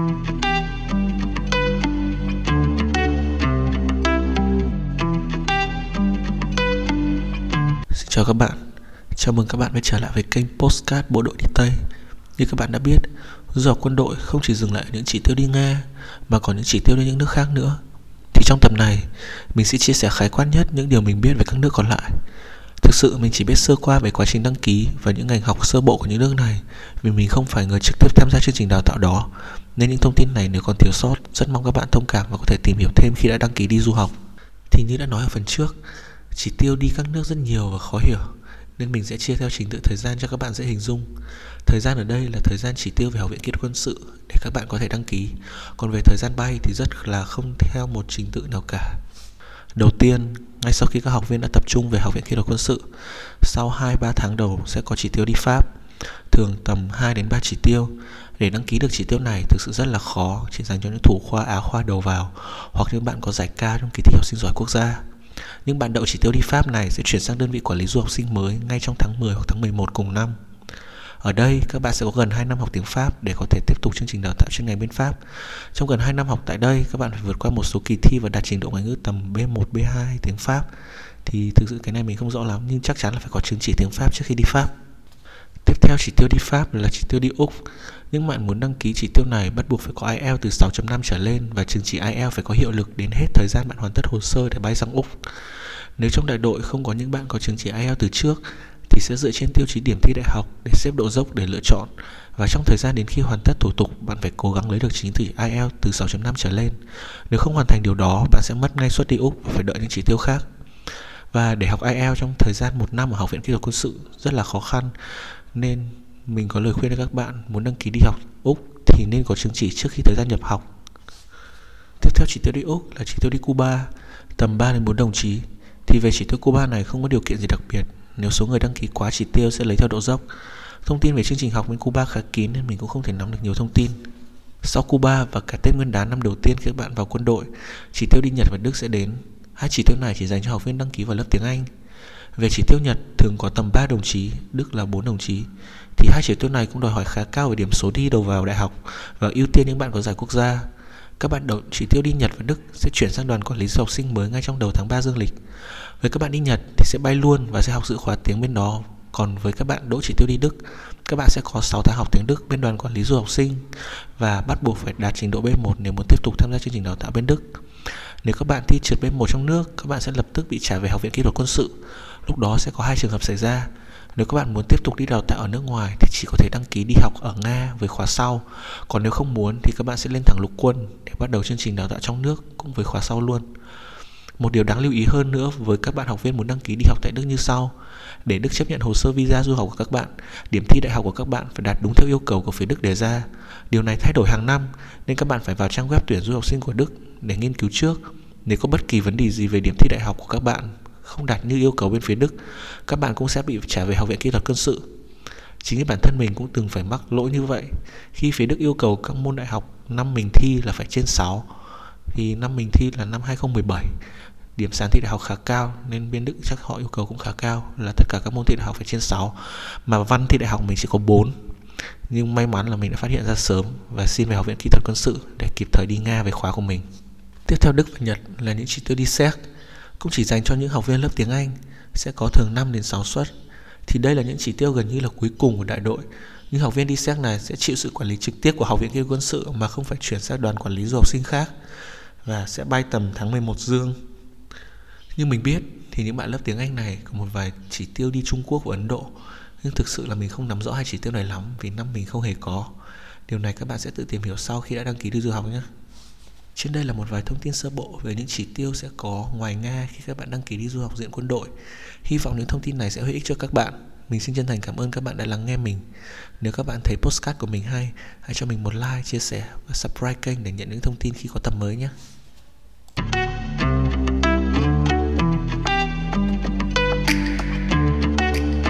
Xin chào các bạn, chào mừng các bạn quay trở lại với kênh Postcard Bộ đội đi Tây. Như các bạn đã biết, du học quân đội không chỉ dừng lại những chỉ tiêu đi Nga Mà còn những chỉ tiêu đi những nước khác nữa. Thì trong tập này, mình sẽ chia sẻ khái quát nhất những điều mình biết về các nước còn lại. Thực sự mình chỉ biết sơ qua về quá trình đăng ký và những ngành học sơ bộ của những nước này Vì mình không phải người trực tiếp tham gia chương trình đào tạo đó. Nên những thông tin này nếu còn thiếu sót, rất mong các bạn thông cảm và có thể tìm hiểu thêm khi đã đăng ký đi du học. Thì như đã nói ở phần trước, chỉ tiêu đi các nước rất nhiều và khó hiểu Nên mình sẽ chia theo trình tự thời gian cho các bạn dễ hình dung. Thời gian ở đây là thời gian chỉ tiêu về Học viện Kỹ thuật Quân sự để các bạn có thể đăng ký. Còn về thời gian bay thì rất là không theo một trình tự nào cả. Đầu tiên, ngay sau khi các học viên đã tập trung về Học viện Kỹ thuật Quân sự, Sau 2-3 tháng đầu sẽ có chỉ tiêu đi Pháp, Thường tầm 2 đến 3 chỉ tiêu để đăng ký được chỉ tiêu này thực sự rất là khó, chỉ dành cho những thủ khoa á khoa đầu vào, hoặc những bạn có giải ca trong kỳ thi học sinh giỏi quốc gia những bạn đậu chỉ tiêu đi Pháp này sẽ chuyển sang đơn vị quản lý du học sinh mới ngay trong tháng 10 hoặc tháng 11 cùng năm. Ở đây, các bạn sẽ có gần 2 năm học tiếng Pháp để có thể tiếp tục chương trình đào tạo chuyên ngành bên Pháp. Trong gần 2 năm học tại đây, các bạn phải vượt qua một số kỳ thi và đạt trình độ ngoại ngữ tầm B1, B2 tiếng Pháp. Thì thực sự cái này mình không rõ lắm nhưng chắc chắn là phải có chứng chỉ tiếng Pháp trước khi đi Pháp. Tiếp theo chỉ tiêu đi Pháp là chỉ tiêu đi Úc. những bạn muốn đăng ký chỉ tiêu này bắt buộc phải có IELTS từ 6.5 trở lên và chứng chỉ IELTS phải có hiệu lực đến hết thời gian bạn hoàn tất hồ sơ để bay sang Úc. Nếu trong đại đội không có những bạn có chứng chỉ IELTS từ trước thì sẽ dựa trên tiêu chí điểm thi đại học để xếp độ dốc để lựa chọn và trong thời gian đến khi hoàn tất thủ tục bạn phải cố gắng lấy được chứng chỉ IELTS từ 6.5 trở lên. Nếu không hoàn thành điều đó, bạn sẽ mất ngay suất đi Úc và phải đợi những chỉ tiêu khác. Và để học IELTS trong thời gian một năm ở Học viện Kỹ thuật Quân sự rất là khó khăn nên mình có lời khuyên cho các bạn muốn đăng ký đi học Úc thì nên có chứng chỉ trước khi thời gian nhập học. Tiếp theo chỉ tiêu đi Úc là chỉ tiêu đi Cuba, tầm 3 đến 4 đồng chí. Thì về chỉ tiêu Cuba này không có điều kiện gì đặc biệt, nếu số người đăng ký quá chỉ tiêu sẽ lấy theo độ dốc. Thông tin về chương trình học bên Cuba khá kín nên mình cũng không thể nắm được nhiều thông tin. Sau Cuba và cả Tết Nguyên đán năm đầu tiên khi các bạn vào quân đội, chỉ tiêu đi Nhật và Đức sẽ đến. Hai chỉ tiêu này chỉ dành cho học viên đăng ký vào lớp tiếng Anh. Về chỉ tiêu Nhật thường có tầm 3 đồng chí, Đức là 4 đồng chí. Thì hai chỉ tiêu này cũng đòi hỏi khá cao về điểm số đi đầu vào đại học và ưu tiên những bạn có giải quốc gia. Các bạn đội chỉ tiêu đi Nhật và Đức sẽ chuyển sang đoàn quản lý du học sinh mới ngay trong đầu tháng 3 dương lịch. Với các bạn đi Nhật thì sẽ bay luôn và sẽ học dự khóa tiếng bên đó. Còn với các bạn đỗ chỉ tiêu đi Đức, các bạn sẽ có 6 tháng học tiếng Đức bên đoàn quản lý du học sinh và bắt buộc phải đạt trình độ B1 nếu muốn tiếp tục tham gia chương trình đào tạo bên Đức. Nếu các bạn thi trượt B1 trong nước, các bạn sẽ lập tức bị trả về Học viện Kỹ thuật Quân sự. Lúc đó sẽ có hai trường hợp xảy ra. Nếu các bạn muốn tiếp tục đi đào tạo ở nước ngoài thì chỉ có thể đăng ký đi học ở Nga với khóa sau. Còn nếu không muốn thì các bạn sẽ lên thẳng lục quân để bắt đầu chương trình đào tạo trong nước cũng với khóa sau luôn. Một điều đáng lưu ý hơn nữa với các bạn học viên muốn đăng ký đi học tại Đức như sau. Để Đức chấp nhận hồ sơ visa du học của các bạn, điểm thi đại học của các bạn phải đạt đúng theo yêu cầu của phía Đức đề ra. Điều này thay đổi hàng năm nên các bạn phải vào trang web tuyển du học sinh của Đức để nghiên cứu trước. Nếu có bất kỳ vấn đề gì về điểm thi đại học của các bạn không đạt như yêu cầu bên phía Đức, các bạn cũng sẽ bị trả về Học viện Kỹ thuật Quân sự. Chính bản thân mình cũng từng phải mắc lỗi như vậy. Khi phía Đức yêu cầu các môn đại học năm mình thi là phải trên 6 thì năm mình thi là năm 2017 điểm sàn thi đại học khá cao nên bên Đức chắc họ yêu cầu cũng khá cao là tất cả các môn thi đại học phải trên 6 mà văn thi đại học mình chỉ có 4 nhưng may mắn là mình đã phát hiện ra sớm và xin về học viện kỹ thuật quân sự để kịp thời đi Nga về khóa của mình tiếp theo Đức và Nhật là những chỉ tiêu đi xét cũng chỉ dành cho những học viên lớp tiếng Anh, sẽ có thường 5 đến 6 suất. Thì đây là những chỉ tiêu gần như là cuối cùng của đại đội. Những học viên đi xét này sẽ chịu sự quản lý trực tiếp của học viện kỹ quân sự mà không phải chuyển sang đoàn quản lý du học sinh khác và sẽ bay tầm tháng 11 dương. Như mình biết thì những bạn lớp tiếng Anh này có một vài chỉ tiêu đi Trung Quốc và Ấn Độ, nhưng thực sự là mình không nắm rõ hai chỉ tiêu này lắm vì năm mình không hề có. Điều này các bạn sẽ tự tìm hiểu sau khi đã đăng ký đi du học nhé trên đây là một vài thông tin sơ bộ về những chỉ tiêu sẽ có ngoài Nga khi các bạn đăng ký đi du học diện quân đội. Hy vọng những thông tin này sẽ hữu ích cho các bạn. Mình xin chân thành cảm ơn các bạn đã lắng nghe mình. Nếu các bạn thấy postcard của mình hay, hãy cho mình một like, chia sẻ và subscribe kênh để nhận những thông tin khi có tập mới nhé.